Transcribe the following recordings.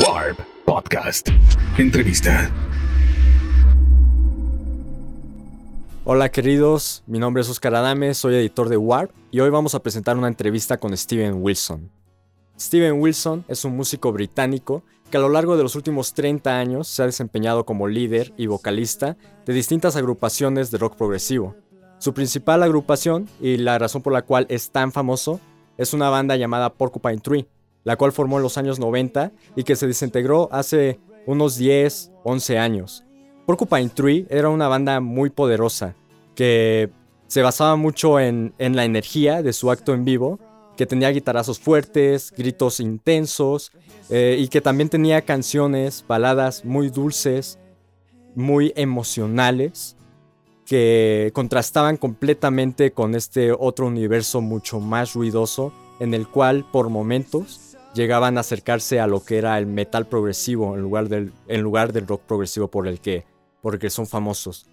Warp Podcast. Entrevista. Hola queridos, mi nombre es Oscar Adame, soy editor de Warp y hoy vamos a presentar una entrevista con Steven Wilson. Steven Wilson es un músico británico que a lo largo de los últimos 30 años se ha desempeñado como líder y vocalista de distintas agrupaciones de rock progresivo. Su principal agrupación y la razón por la cual es tan famoso es una banda llamada Porcupine Tree, la cual formó en los años 90 y que se desintegró hace unos 10, 11 años. Porcupine Tree era una banda muy poderosa, que se basaba mucho en, la energía de su acto en vivo, que tenía guitarrazos fuertes, gritos intensos, eh, y que también tenía canciones, baladas muy dulces, muy emocionales, que contrastaban completamente con este otro universo mucho más ruidoso, en el cual por momentos llegaban a acercarse a lo que era el metal progresivo en lugar del, en lugar del rock progresivo por el, que, por son famosos.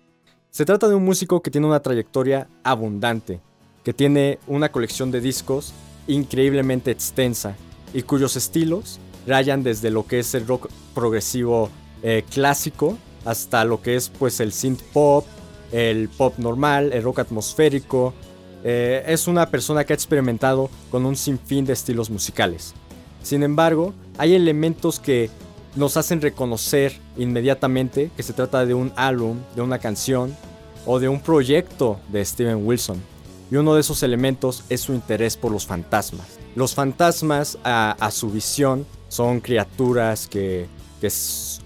Se trata de un músico que tiene una trayectoria abundante, que tiene una colección de discos increíblemente extensa y cuyos estilos rayan desde lo que es el rock progresivo eh, clásico hasta lo que es pues el synth pop, el pop normal, el rock atmosférico. Eh, es una persona que ha experimentado con un sinfín de estilos musicales. Sin embargo, hay elementos que nos hacen reconocer inmediatamente que se trata de un álbum, de una canción o de un proyecto de Steven Wilson. Y uno de esos elementos es su interés por los fantasmas. Los fantasmas a, su visión son criaturas que,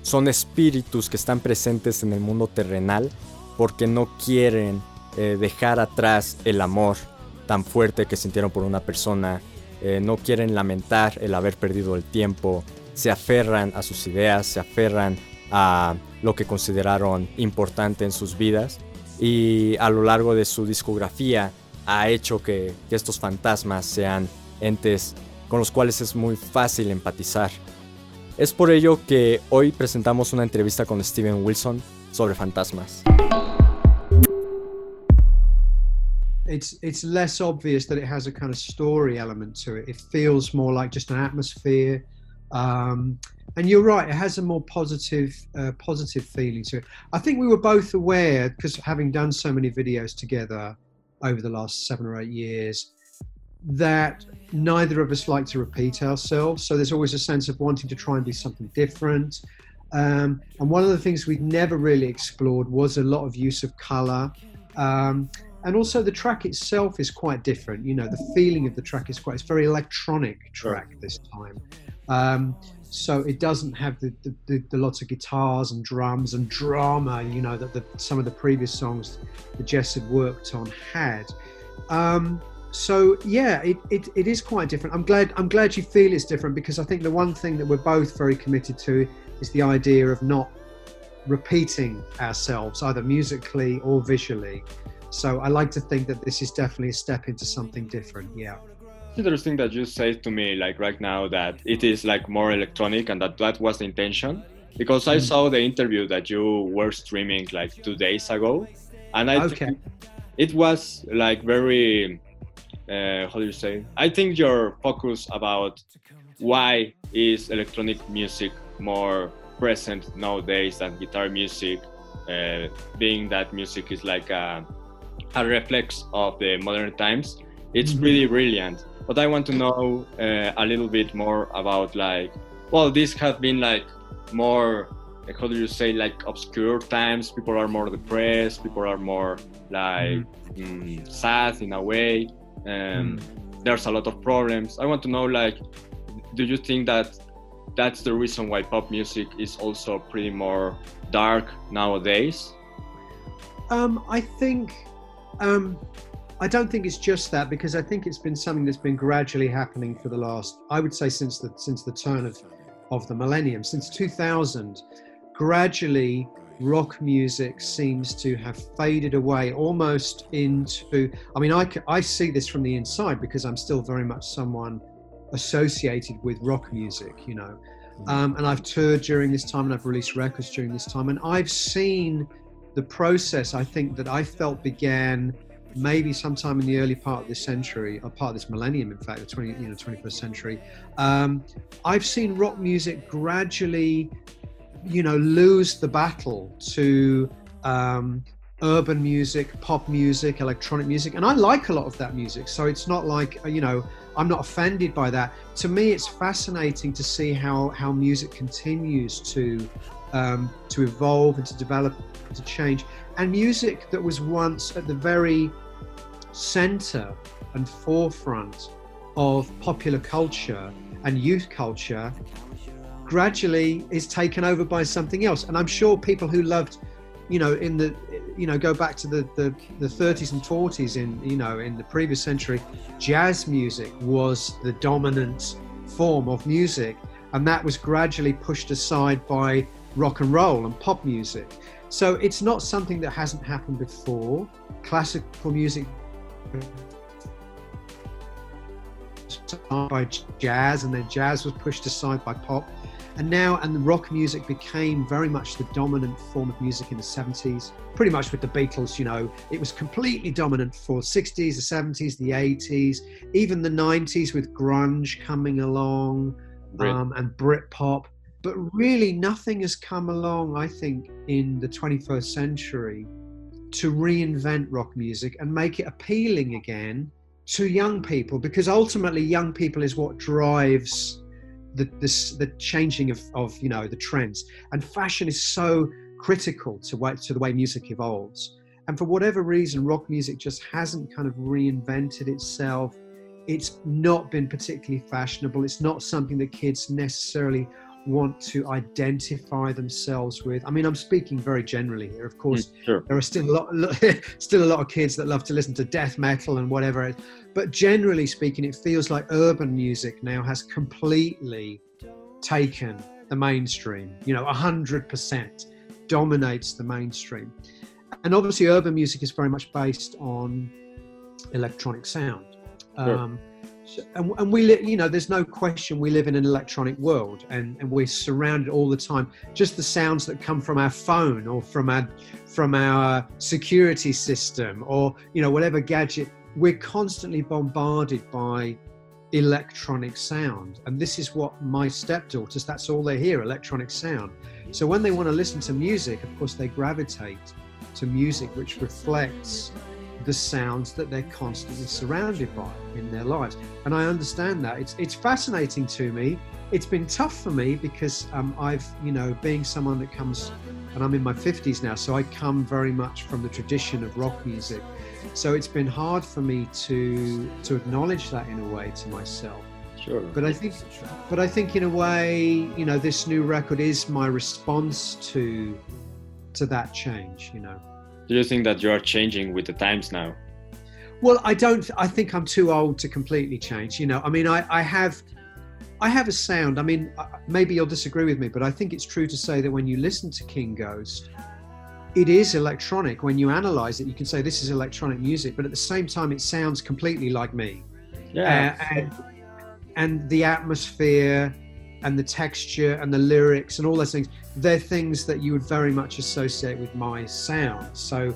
son espíritus que están presentes en el mundo terrenal porque no quieren eh, dejar atrás el amor tan fuerte que sintieron por una persona eh, no quieren lamentar el haber perdido el tiempo, se aferran a sus ideas, se aferran a lo que consideraron importante en sus vidas y a lo largo de su discografía ha hecho que, que estos fantasmas sean entes con los cuales es muy fácil empatizar. Es por ello que hoy presentamos una entrevista con Steven Wilson sobre fantasmas. It's it's less obvious that it has a kind of story element to it. It feels more like just an atmosphere. Um, and you're right, it has a more positive uh, positive feeling to it. I think we were both aware because having done so many videos together over the last seven or eight years that neither of us like to repeat ourselves. So there's always a sense of wanting to try and be something different. Um, and one of the things we've never really explored was a lot of use of color. Um, and also the track itself is quite different. You know, the feeling of the track is quite. It's very electronic track this time. Um, so it doesn't have the, the, the, the, lots of guitars and drums and drama, you know, that the, some of the previous songs that Jess had worked on had. Um, so yeah, it, it, it is quite different. I'm glad I'm glad you feel it's different because I think the one thing that we're both very committed to is the idea of not repeating ourselves either musically or visually. So I like to think that this is definitely a step into something different. Yeah. Interesting that you say to me like right now that it is like more electronic and that that was the intention because I mm. saw the interview that you were streaming like two days ago, and I okay. think it was like very uh, how do you say? I think your focus about why is electronic music more present nowadays than guitar music, uh, being that music is like a a reflex of the modern times. It's mm-hmm. really brilliant. But I want to know uh, a little bit more about like, well, this has been like more, like, how do you say, like obscure times. People are more depressed. People are more like mm-hmm. mm, sad in a way. Um, mm. There's a lot of problems. I want to know like, do you think that that's the reason why pop music is also pretty more dark nowadays? Um, I think um, I don't think it's just that because I think it's been something that's been gradually happening for the last, I would say, since the since the turn of of the millennium, since 2000. Gradually, rock music seems to have faded away almost into. I mean, I I see this from the inside because I'm still very much someone associated with rock music, you know. Mm. Um, and I've toured during this time and I've released records during this time, and I've seen the process I think that I felt began maybe sometime in the early part of this century, or part of this millennium, in fact, the 20, you know, 21st century, um, I've seen rock music gradually, you know, lose the battle to um, urban music, pop music, electronic music, and I like a lot of that music. So it's not like you know I'm not offended by that. To me, it's fascinating to see how how music continues to um, to evolve and to develop and to change. And music that was once at the very center and forefront of popular culture and youth culture gradually is taken over by something else. And I'm sure people who loved you know, in the, you know, go back to the, the, the 30s and 40s in, you know, in the previous century, jazz music was the dominant form of music. And that was gradually pushed aside by rock and roll and pop music. So it's not something that hasn't happened before. Classical music by jazz and then jazz was pushed aside by pop and now and the rock music became very much the dominant form of music in the 70s pretty much with the beatles you know it was completely dominant for 60s the 70s the 80s even the 90s with grunge coming along um, and britpop but really nothing has come along i think in the 21st century to reinvent rock music and make it appealing again to young people because ultimately young people is what drives the this, the changing of, of you know the trends. And fashion is so critical to what to the way music evolves. And for whatever reason rock music just hasn't kind of reinvented itself. It's not been particularly fashionable. It's not something that kids necessarily want to identify themselves with. I mean, I'm speaking very generally here. Of course, mm, sure. there are still a lot, still a lot of kids that love to listen to death metal and whatever. But generally speaking, it feels like urban music now has completely taken the mainstream. You know, hundred percent dominates the mainstream. And obviously, urban music is very much based on electronic sound. Sure. Um, and, and we live, you know, there's no question we live in an electronic world and, and we're surrounded all the time. Just the sounds that come from our phone or from our, from our security system or, you know, whatever gadget, we're constantly bombarded by electronic sound. And this is what my stepdaughters, that's all they hear, electronic sound. So when they want to listen to music, of course, they gravitate to music which reflects the sounds that they're constantly surrounded by in their lives. And I understand that. It's, it's fascinating to me. It's been tough for me because um, I've, you know, being someone that comes, and I'm in my 50s now, so I come very much from the tradition of rock music. So it's been hard for me to to acknowledge that in a way to myself. Sure. But I think, but I think in a way, you know, this new record is my response to to that change. You know do you think that you are changing with the times now? Well, I don't. I think I'm too old to completely change. You know, I mean, I, I have, I have a sound. I mean, maybe you'll disagree with me, but I think it's true to say that when you listen to King Ghost, it is electronic. When you analyze it, you can say this is electronic music, but at the same time, it sounds completely like me. Yeah. Uh, and, and the atmosphere and the texture and the lyrics and all those things they're things that you would very much associate with my sound. So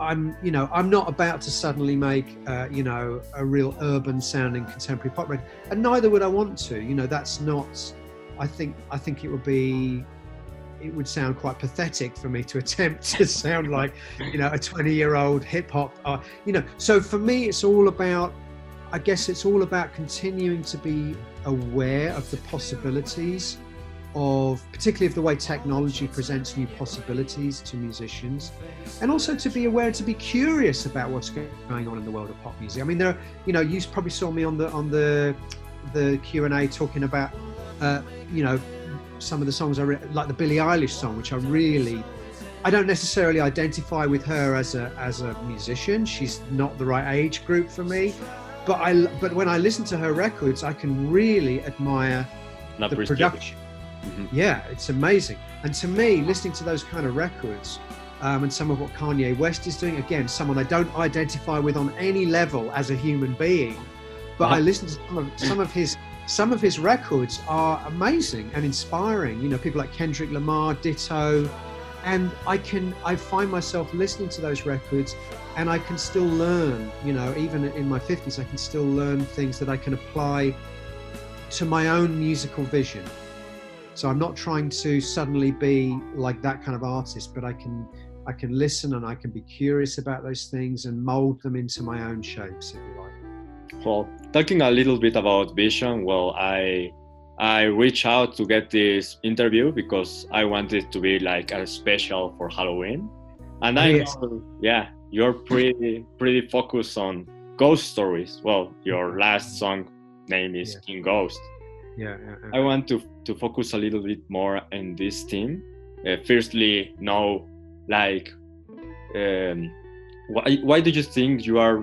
i'm you know i'm not about to suddenly make uh, you know a real urban sounding contemporary pop record and neither would i want to. You know that's not i think i think it would be it would sound quite pathetic for me to attempt to sound like you know a 20 year old hip hop uh, you know. So for me it's all about i guess it's all about continuing to be aware of the possibilities of particularly of the way technology presents new possibilities to musicians and also to be aware to be curious about what's going on in the world of pop music. I mean there are, you know you probably saw me on the on the the q&a talking about uh, you know some of the songs i re- like the billie eilish song which i really i don't necessarily identify with her as a as a musician. She's not the right age group for me but I but when I listen to her records, I can really admire Not the production. Mm-hmm. Yeah, it's amazing. And to me, listening to those kind of records, um, and some of what Kanye West is doing, again, someone I don't identify with on any level as a human being, but I listen to some of some of his some of his records are amazing and inspiring. You know, people like Kendrick Lamar, Ditto, and I can I find myself listening to those records and I can still learn you know even in my 50s I can still learn things that I can apply to my own musical vision. So I'm not trying to suddenly be like that kind of artist but I can I can listen and I can be curious about those things and mold them into my own shapes if you like. Well talking a little bit about vision well I I reached out to get this interview because I wanted to be like a special for Halloween. And I Yes. know, yeah, you're pretty pretty focused on ghost stories. Well, your last song name is Yeah. King Ghost. yeah, yeah, yeah. I want to to focus a little bit more in this theme. Uh, firstly, know like um, why why do you think you are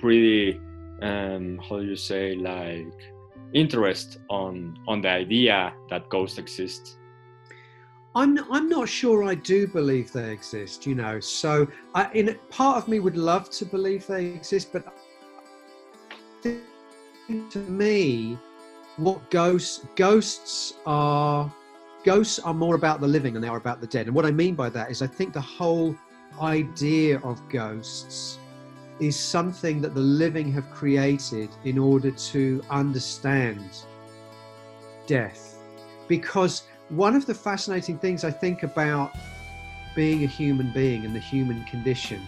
pretty um, how do you say like interest on on the idea that ghosts exist? I'm I'm not sure I do believe they exist, you know. So I, in part of me would love to believe they exist, but to me, what ghosts ghosts are ghosts are more about the living than they are about the dead. And what I mean by that is, I think the whole idea of ghosts is something that the living have created in order to understand death, because one of the fascinating things I think about being a human being and the human condition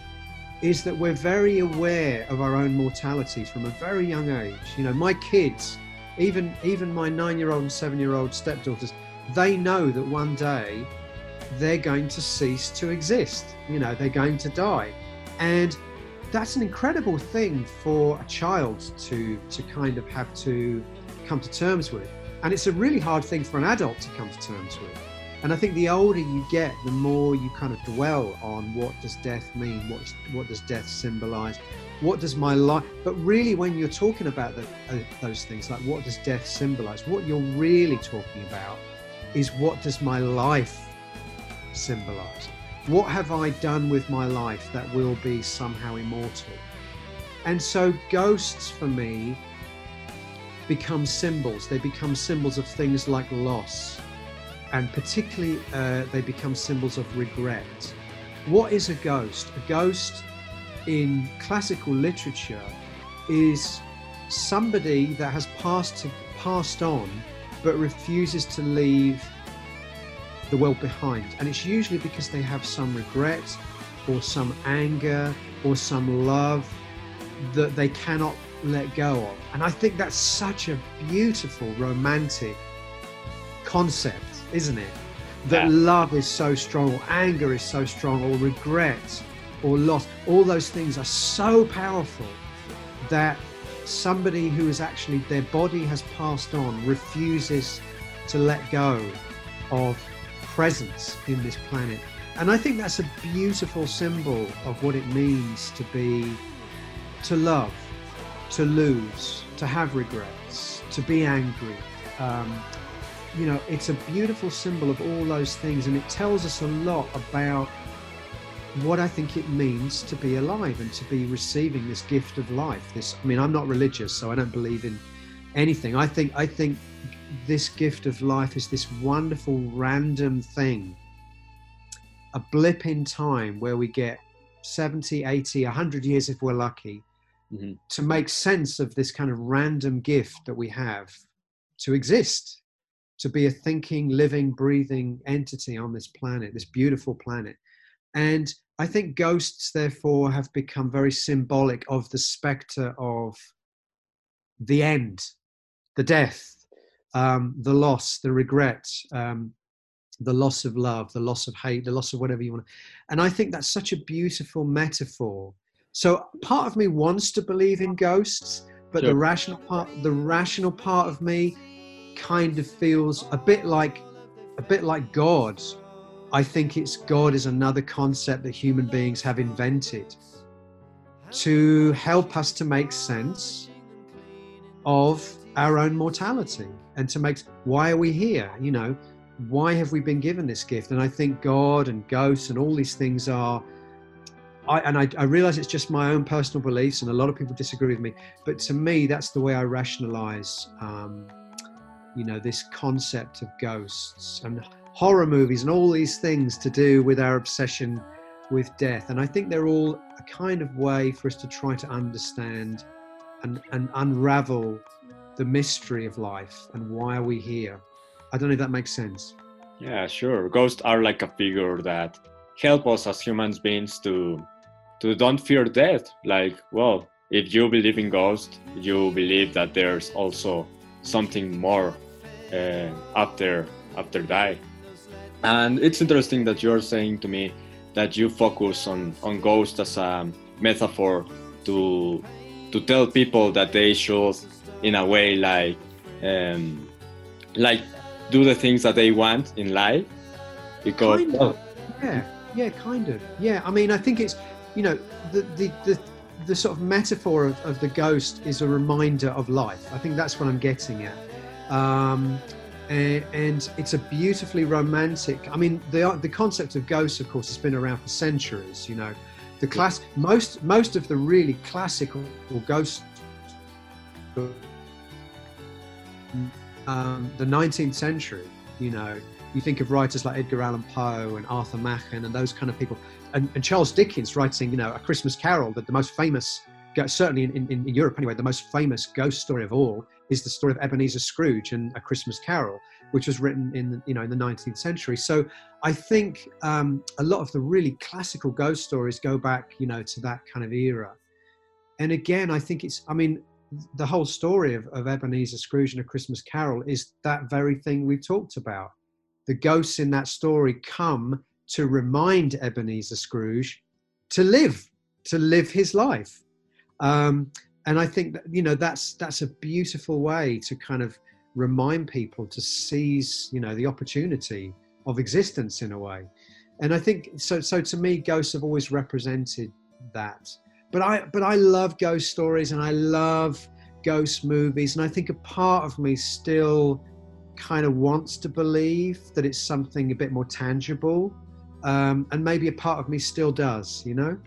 is that we're very aware of our own mortality from a very young age. You know, my kids, even even my nine-year-old and seven-year-old stepdaughters, they know that one day they're going to cease to exist. You know, they're going to die, and that's an incredible thing for a child to to kind of have to come to terms with. And it's a really hard thing for an adult to come to terms with. And I think the older you get, the more you kind of dwell on what does death mean? What, what does death symbolize? What does my life? But really, when you're talking about the, uh, those things, like what does death symbolize? What you're really talking about is what does my life symbolize? What have I done with my life that will be somehow immortal? And so, ghosts for me become symbols. They become symbols of things like loss, and particularly uh, they become symbols of regret. What is a ghost? A ghost in classical literature is somebody that has passed to, passed on but refuses to leave the world behind. And it's usually because they have some regret or some anger or some love that they cannot let go of. And I think that's such a beautiful, romantic concept, isn't it? That Yeah. love is so strong, or anger is so strong, or regret, or loss. All those things are so powerful that somebody who is actually, their body has passed on, refuses to let go of presence in this planet. And I think that's a beautiful symbol of what it means to be, to love, to lose, to have regrets, to be angry. Um, you know, it's a beautiful symbol of all those things, and it tells us a lot about what I think it means to be alive and to be receiving this gift of life. This, I mean, I'm not religious, so I don't believe in anything. I think, I think this gift of life is this wonderful random thing, a blip in time where we get 70, 80, 100 years if we're lucky Mhm. to make sense of this kind of random gift that we have to exist, to be a thinking, living, breathing entity on this planet, this beautiful planet. And I think ghosts, therefore, have become very symbolic of the specter of the end, the death, um, the loss, the regret, um, the loss of love, the loss of hate, the loss of whatever you want. And I think that's such a beautiful metaphor. So part of me wants to believe in ghosts, but the rational part, the rational part of me, kind of feels a bit like, a bit like God. I think it's God is another concept that human beings have invented to help us to make sense of our own mortality and to make why are we here you know why have we been given this gift and i think god and ghosts and all these things are I, and I, I realize it's just my own personal beliefs and a lot of people disagree with me but to me that's the way i rationalize um, you know this concept of ghosts and horror movies and all these things to do with our obsession with death. And I think they're all a kind of way for us to try to understand and, and unravel the mystery of life and why are we here. I don't know if that makes sense. Yeah, sure. Ghosts are like a figure that help us as human beings to to don't fear death. Like, well, if you believe in ghosts, you believe that there's also something more uh, after after die. And it's interesting that you're saying to me that you focus on on ghosts as a metaphor to to tell people that they should, in a way, like um, like do the things that they want in life. Because kind of. yeah, yeah, kind of. Yeah, I mean, I think it's you know the the the, the sort of metaphor of, of the ghost is a reminder of life. I think that's what I'm getting at. Um, and, and it's a beautifully romantic. I mean, the the concept of ghosts, of course, has been around for centuries. You know, the class most most of the really classical ghost um, the 19th century. You know, you think of writers like Edgar Allan Poe and Arthur Machen and those kind of people, and, and Charles Dickens writing, you know, A Christmas Carol, that the most famous, certainly in, in, in Europe anyway, the most famous ghost story of all is the story of Ebenezer Scrooge and A Christmas Carol, which was written in you know in the 19th century. So I think um, a lot of the really classical ghost stories go back you know to that kind of era. And again, I think it's I mean the whole story of, of Ebenezer Scrooge and A Christmas Carol is that very thing we talked about. The ghosts in that story come to remind Ebenezer Scrooge to live, to live his life. Um, and I think that you know that's that's a beautiful way to kind of remind people to seize you know the opportunity of existence in a way. And I think so. So to me, ghosts have always represented that. But I but I love ghost stories and I love ghost movies, and I think a part of me still kind of wants to believe that it's something a bit more tangible, um, and maybe a part of me still does. You know.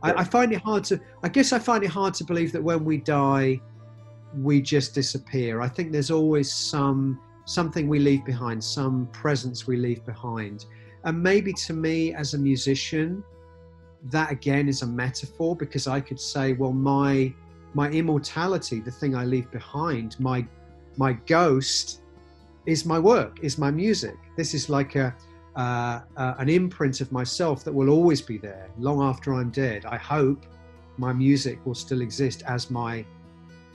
I, I find it hard to. I guess I find it hard to believe that when we die, we just disappear. I think there's always some something we leave behind, some presence we leave behind. And maybe to me as a musician, that again is a metaphor because I could say, well, my my immortality, the thing I leave behind, my my ghost is my work, is my music. This is like a uh, uh, an imprint of myself that will always be there long after I'm dead. I hope my music will still exist as my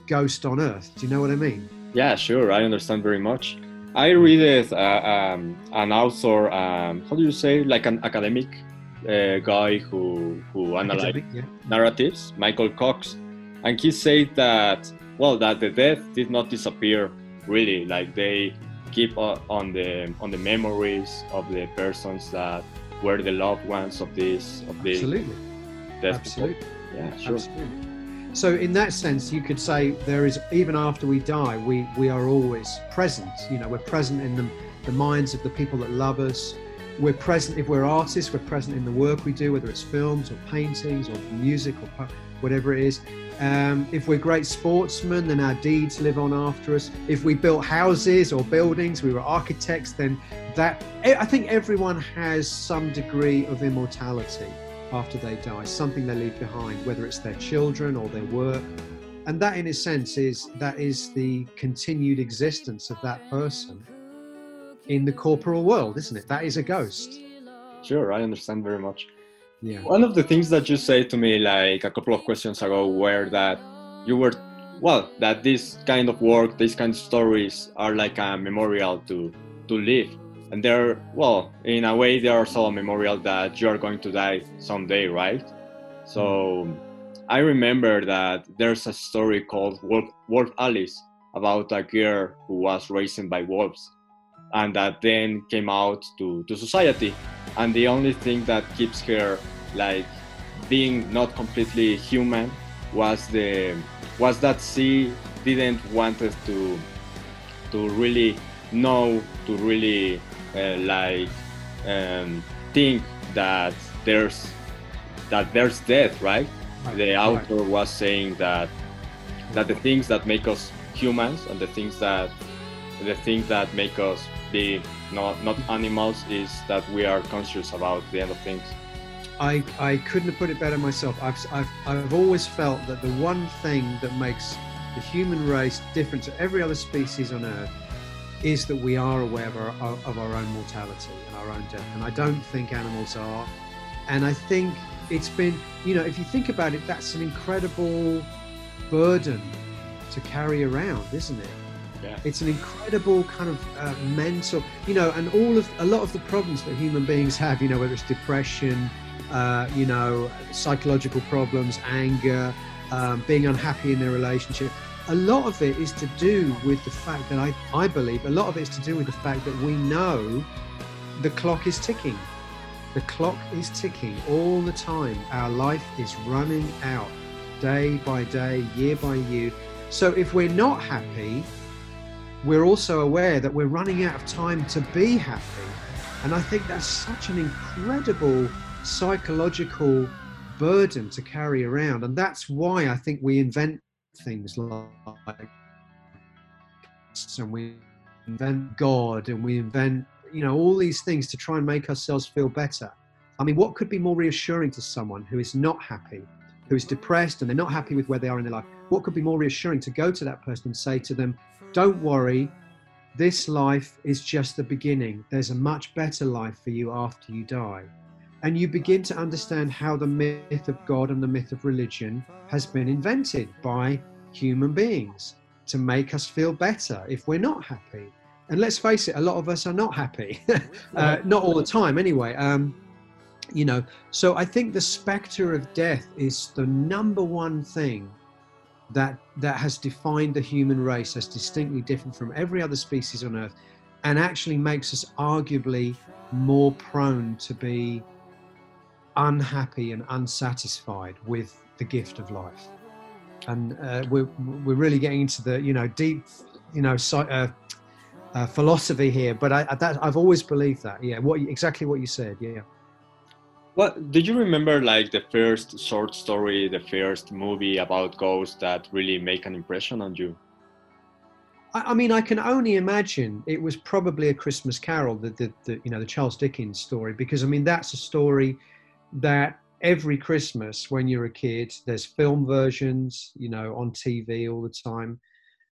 ghost on earth. Do you know what I mean? Yeah, sure. I understand very much. I read it, uh, um, an author, um, how do you say, like an academic uh, guy who who analyzes yeah. narratives, Michael Cox, and he said that well that the death did not disappear really, like they keep on the on the memories of the persons that were the loved ones of this of this absolutely absolutely people. yeah sure absolutely. so in that sense you could say there is even after we die we we are always present you know we're present in the, the minds of the people that love us we're present if we're artists we're present in the work we do whether it's films or paintings or music or whatever it is um, if we're great sportsmen, then our deeds live on after us. If we built houses or buildings, we were architects, then that, I think everyone has some degree of immortality after they die, something they leave behind, whether it's their children or their work. And that, in a sense, is that is the continued existence of that person in the corporal world, isn't it? That is a ghost. Sure, I understand very much. Yeah. One of the things that you said to me like a couple of questions ago were that you were well that this kind of work, these kind of stories are like a memorial to to live. And they're well, in a way they are also a memorial that you are going to die someday, right? So I remember that there's a story called Wolf, Wolf Alice about a girl who was raised by wolves and that then came out to, to society and the only thing that keeps her like being not completely human was the was that she didn't wanted to to really know to really uh, like um, think that there's that there's death right, right. the author was saying that that the things that make us humans and the things that the things that make us be not not animals is that we are conscious about the end of things. I, I couldn't have put it better myself. I've, I've, I've always felt that the one thing that makes the human race different to every other species on Earth is that we are aware of our, of our own mortality and our own death. And I don't think animals are. And I think it's been, you know, if you think about it, that's an incredible burden to carry around, isn't it? Yeah. It's an incredible kind of uh, mental, you know, and all of a lot of the problems that human beings have, you know, whether it's depression, uh, you know, psychological problems, anger, um, being unhappy in their relationship. A lot of it is to do with the fact that I, I believe a lot of it is to do with the fact that we know the clock is ticking. The clock is ticking all the time. Our life is running out day by day, year by year. So if we're not happy, we're also aware that we're running out of time to be happy. And I think that's such an incredible psychological burden to carry around. And that's why I think we invent things like and we invent God and we invent, you know, all these things to try and make ourselves feel better. I mean, what could be more reassuring to someone who is not happy, who is depressed and they're not happy with where they are in their life? What could be more reassuring to go to that person and say to them, don't worry, this life is just the beginning. There's a much better life for you after you die and you begin to understand how the myth of God and the myth of religion has been invented by human beings to make us feel better if we're not happy. And let's face it, a lot of us are not happy, uh, not all the time anyway. Um, you know, so I think the specter of death is the number one thing that that has defined the human race as distinctly different from every other species on Earth, and actually makes us arguably more prone to be unhappy and unsatisfied with the gift of life. And uh, we're, we're really getting into the, you know, deep, you know, uh, uh, philosophy here. But I, that, I've always believed that. Yeah, what exactly what you said. Yeah. What did you remember? Like the first short story, the first movie about ghosts that really make an impression on you? I, mean, I can only imagine it was probably a Christmas Carol, the, the, the you know the Charles Dickens story, because I mean that's a story that every Christmas when you're a kid, there's film versions, you know, on TV all the time.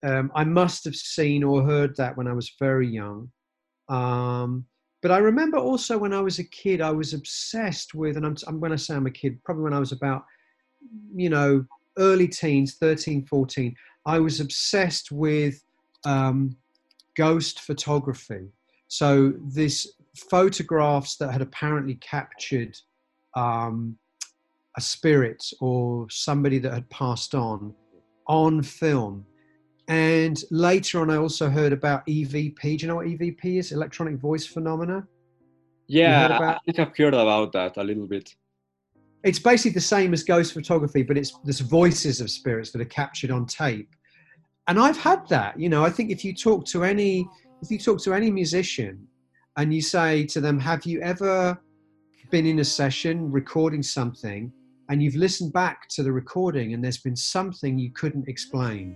Um, I must have seen or heard that when I was very young. Um, but I remember also when I was a kid, I was obsessed with, and I'm, when I say I'm a kid, probably when I was about, you know, early teens, 13, 14, I was obsessed with um, ghost photography. So this photographs that had apparently captured um, a spirit or somebody that had passed on on film. And later on, I also heard about EVP. Do you know what EVP is? Electronic voice phenomena. Yeah, I think I've heard about that a little bit. It's basically the same as ghost photography, but it's there's voices of spirits that are captured on tape. And I've had that. You know, I think if you talk to any if you talk to any musician and you say to them, "Have you ever been in a session recording something and you've listened back to the recording and there's been something you couldn't explain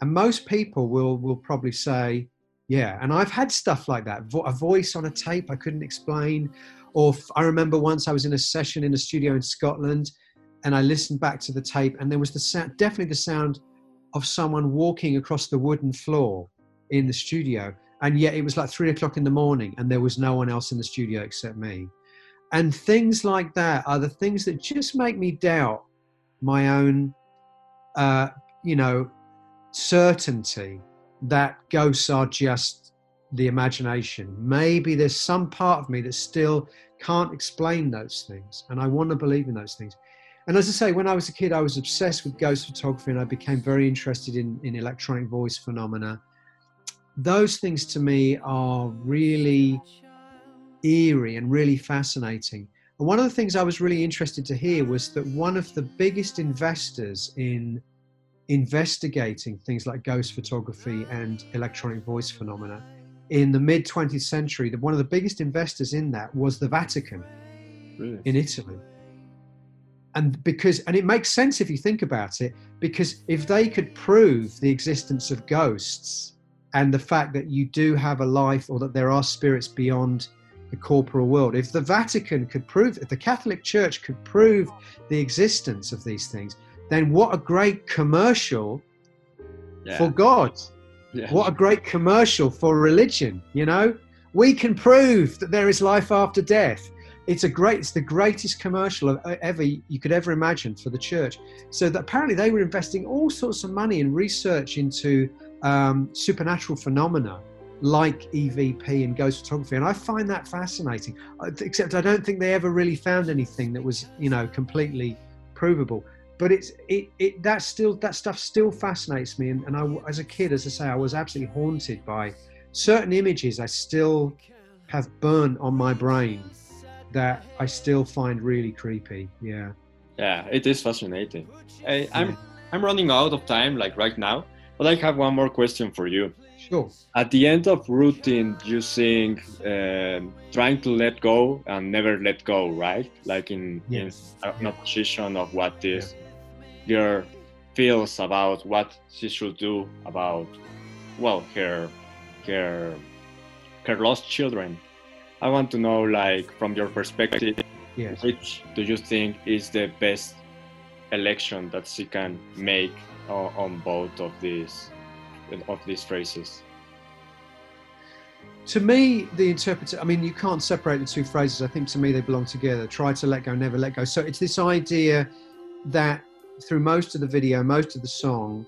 and most people will will probably say yeah. And i've had stuff like that a voice on a tape i couldn't explain or i remember once i was in a session in a studio in scotland and i listened back to the tape and there was the sound definitely the sound of someone walking across the wooden floor in the studio and yet it was like three o'clock in the morning and there was no one else in the studio except me. And things like that are the things that just make me doubt my own, uh, you know, certainty that ghosts are just the imagination. Maybe there's some part of me that still can't explain those things, and I want to believe in those things. And as I say, when I was a kid, I was obsessed with ghost photography, and I became very interested in, in electronic voice phenomena. Those things to me are really eerie and really fascinating. And one of the things I was really interested to hear was that one of the biggest investors in investigating things like ghost photography and electronic voice phenomena in the mid 20th century, that one of the biggest investors in that was the Vatican really? in Italy. And because, and it makes sense if you think about it, because if they could prove the existence of ghosts and the fact that you do have a life or that there are spirits beyond the corporal world. If the Vatican could prove, if the Catholic Church could prove the existence of these things, then what a great commercial Yeah. for God. yeah. What a great commercial for religion, you know? We can prove that there is life after death. It's a great, it's the greatest commercial uh, ever you could ever imagine for the church. So that apparently they were investing all sorts of money in research into um, supernatural phenomena like EVP and ghost photography, and I find that fascinating. Except I don't think they ever really found anything that was, you know, completely provable but it's it, it that still that stuff still fascinates me and, and I as a kid as I say I was absolutely haunted by certain images I still have burnt on my brain that I still find really creepy yeah Yeah, it is fascinating. I, I'm Yeah. I'm running out of time, like right now, but I have one more question for you. sure At the end of routine, you sing um, "Trying to Let Go" and "Never Let Go," right? Like in, Yes. in an opposition of what is this girl feels about what she should do about, well, her her her lost children. I want to know, like, from your perspective, yes which do you think is the best election that she can make on, on both of these of these phrases? to me the interpreter i mean you can't separate the two phrases i think to me they belong together try to let go never let go so it's this idea that through most of the video most of the song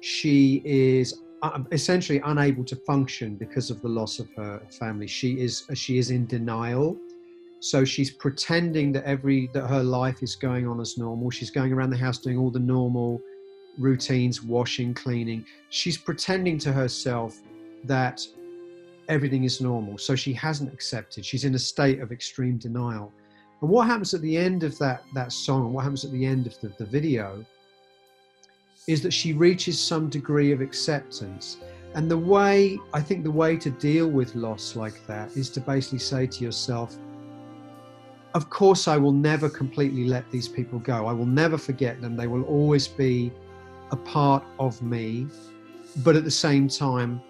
she is uh, essentially unable to function because of the loss of her family she is she is in denial so she's pretending that every that her life is going on as normal she's going around the house doing all the normal routines washing cleaning she's pretending to herself that everything is normal. So she hasn't accepted. She's in a state of extreme denial. And what happens at the end of that that song, what happens at the end of the, the video, is that she reaches some degree of acceptance. And the way I think the way to deal with loss like that is to basically say to yourself, of course, I will never completely let these people go. I will never forget them. They will always be a part of me. But at the same time,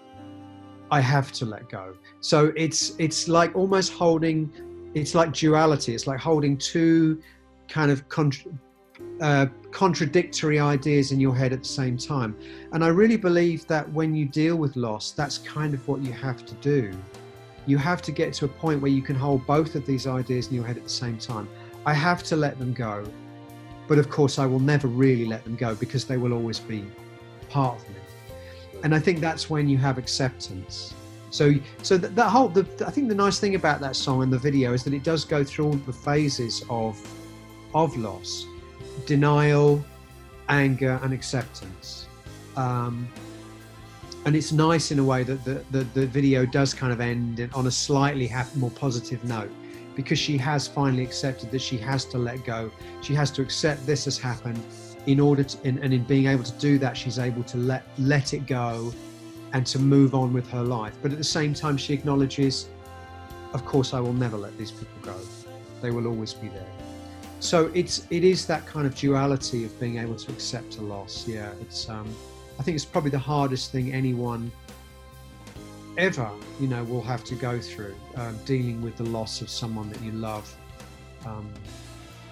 I have to let go. So it's it's like almost holding, it's like duality. It's like holding two kind of contra- uh, contradictory ideas in your head at the same time. And I really believe that when you deal with loss, that's kind of what you have to do. You have to get to a point where you can hold both of these ideas in your head at the same time. I have to let them go, but of course, I will never really let them go because they will always be part of me and I think that's when you have acceptance. So, so that, that whole, the, I think the nice thing about that song and the video is that it does go through all the phases of, of loss, denial, anger, and acceptance. Um, and it's nice in a way that the, the, the video does kind of end on a slightly more positive note because she has finally accepted that she has to let go. She has to accept this has happened in order to, and, and in being able to do that, she's able to let let it go and to move on with her life. But at the same time, she acknowledges, of course, I will never let these people go. They will always be there. So it's it is that kind of duality of being able to accept a loss. Yeah, it's um, I think it's probably the hardest thing anyone ever you know will have to go through um, dealing with the loss of someone that you love. Um,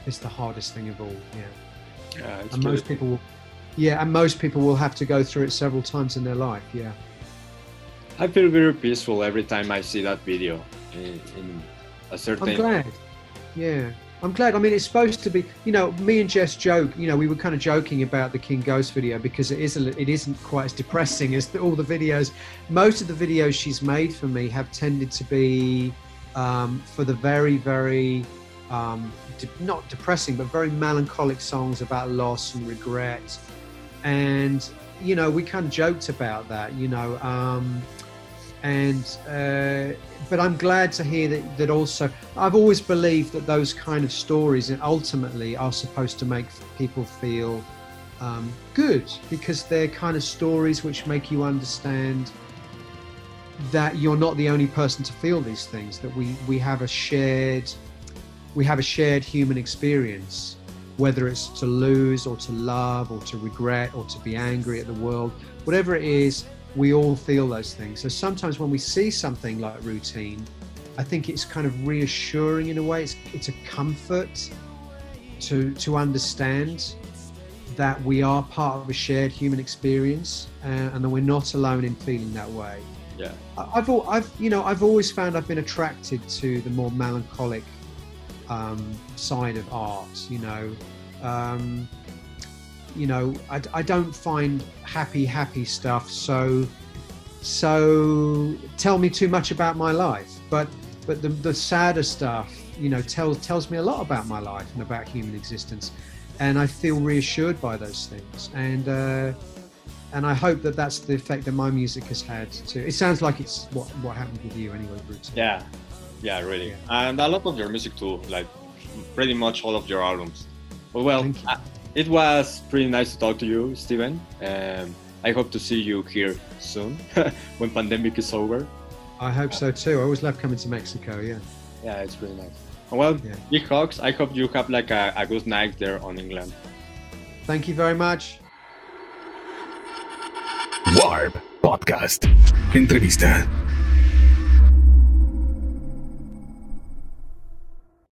it's the hardest thing of all. Yeah Yeah, it's and most people will yeah and most people will have to go through it several times in their life yeah. I feel very peaceful every time I see that video in, in a certain. i'm glad. Yeah. I'm glad. I mean it's supposed to be you know me and jess joke you know we were kind of joking about the king ghost video because it is, a, it isn't quite as depressing as the, all the videos. Most of the videos she's made for me have tended to be um, for the very very um, de- not depressing but very melancholic songs about loss and regret and you know we kind of joked about that you know um, and uh, but I'm glad to hear that that also I've always believed that those kind of stories ultimately are supposed to make people feel um, good because they're kind of stories which make you understand that you're not the only person to feel these things that we we have a shared we have a shared human experience whether it's to lose or to love or to regret or to be angry at the world whatever it is we all feel those things. So sometimes when we see something like routine, I think it's kind of reassuring in a way. It's, it's a comfort to to understand that we are part of a shared human experience uh, and that we're not alone in feeling that way. Yeah. I've, I've, you know, I've always found I've been attracted to the more melancholic um, side of art. You know, um, you know, I, I don't find happy, happy stuff so so tell me too much about my life. But but the, the sadder stuff, you know, tells tells me a lot about my life and about human existence, and I feel reassured by those things. And uh, and I hope that that's the effect that my music has had too. It sounds like it's what what happened with you anyway, Bruce. Yeah, yeah, really, yeah. and a lot of your music too, like pretty much all of your albums. Well, well, uh, it was pretty nice to talk to you, Steven. Um, I hope to see you here soon when pandemic is over. I hope so too. I always love coming to Mexico. Yeah. Yeah, it's really nice. Well, yeah. big hugs. I hope you have like a, a good night there on England. Thank you very much. Warp Podcast. Entrevista.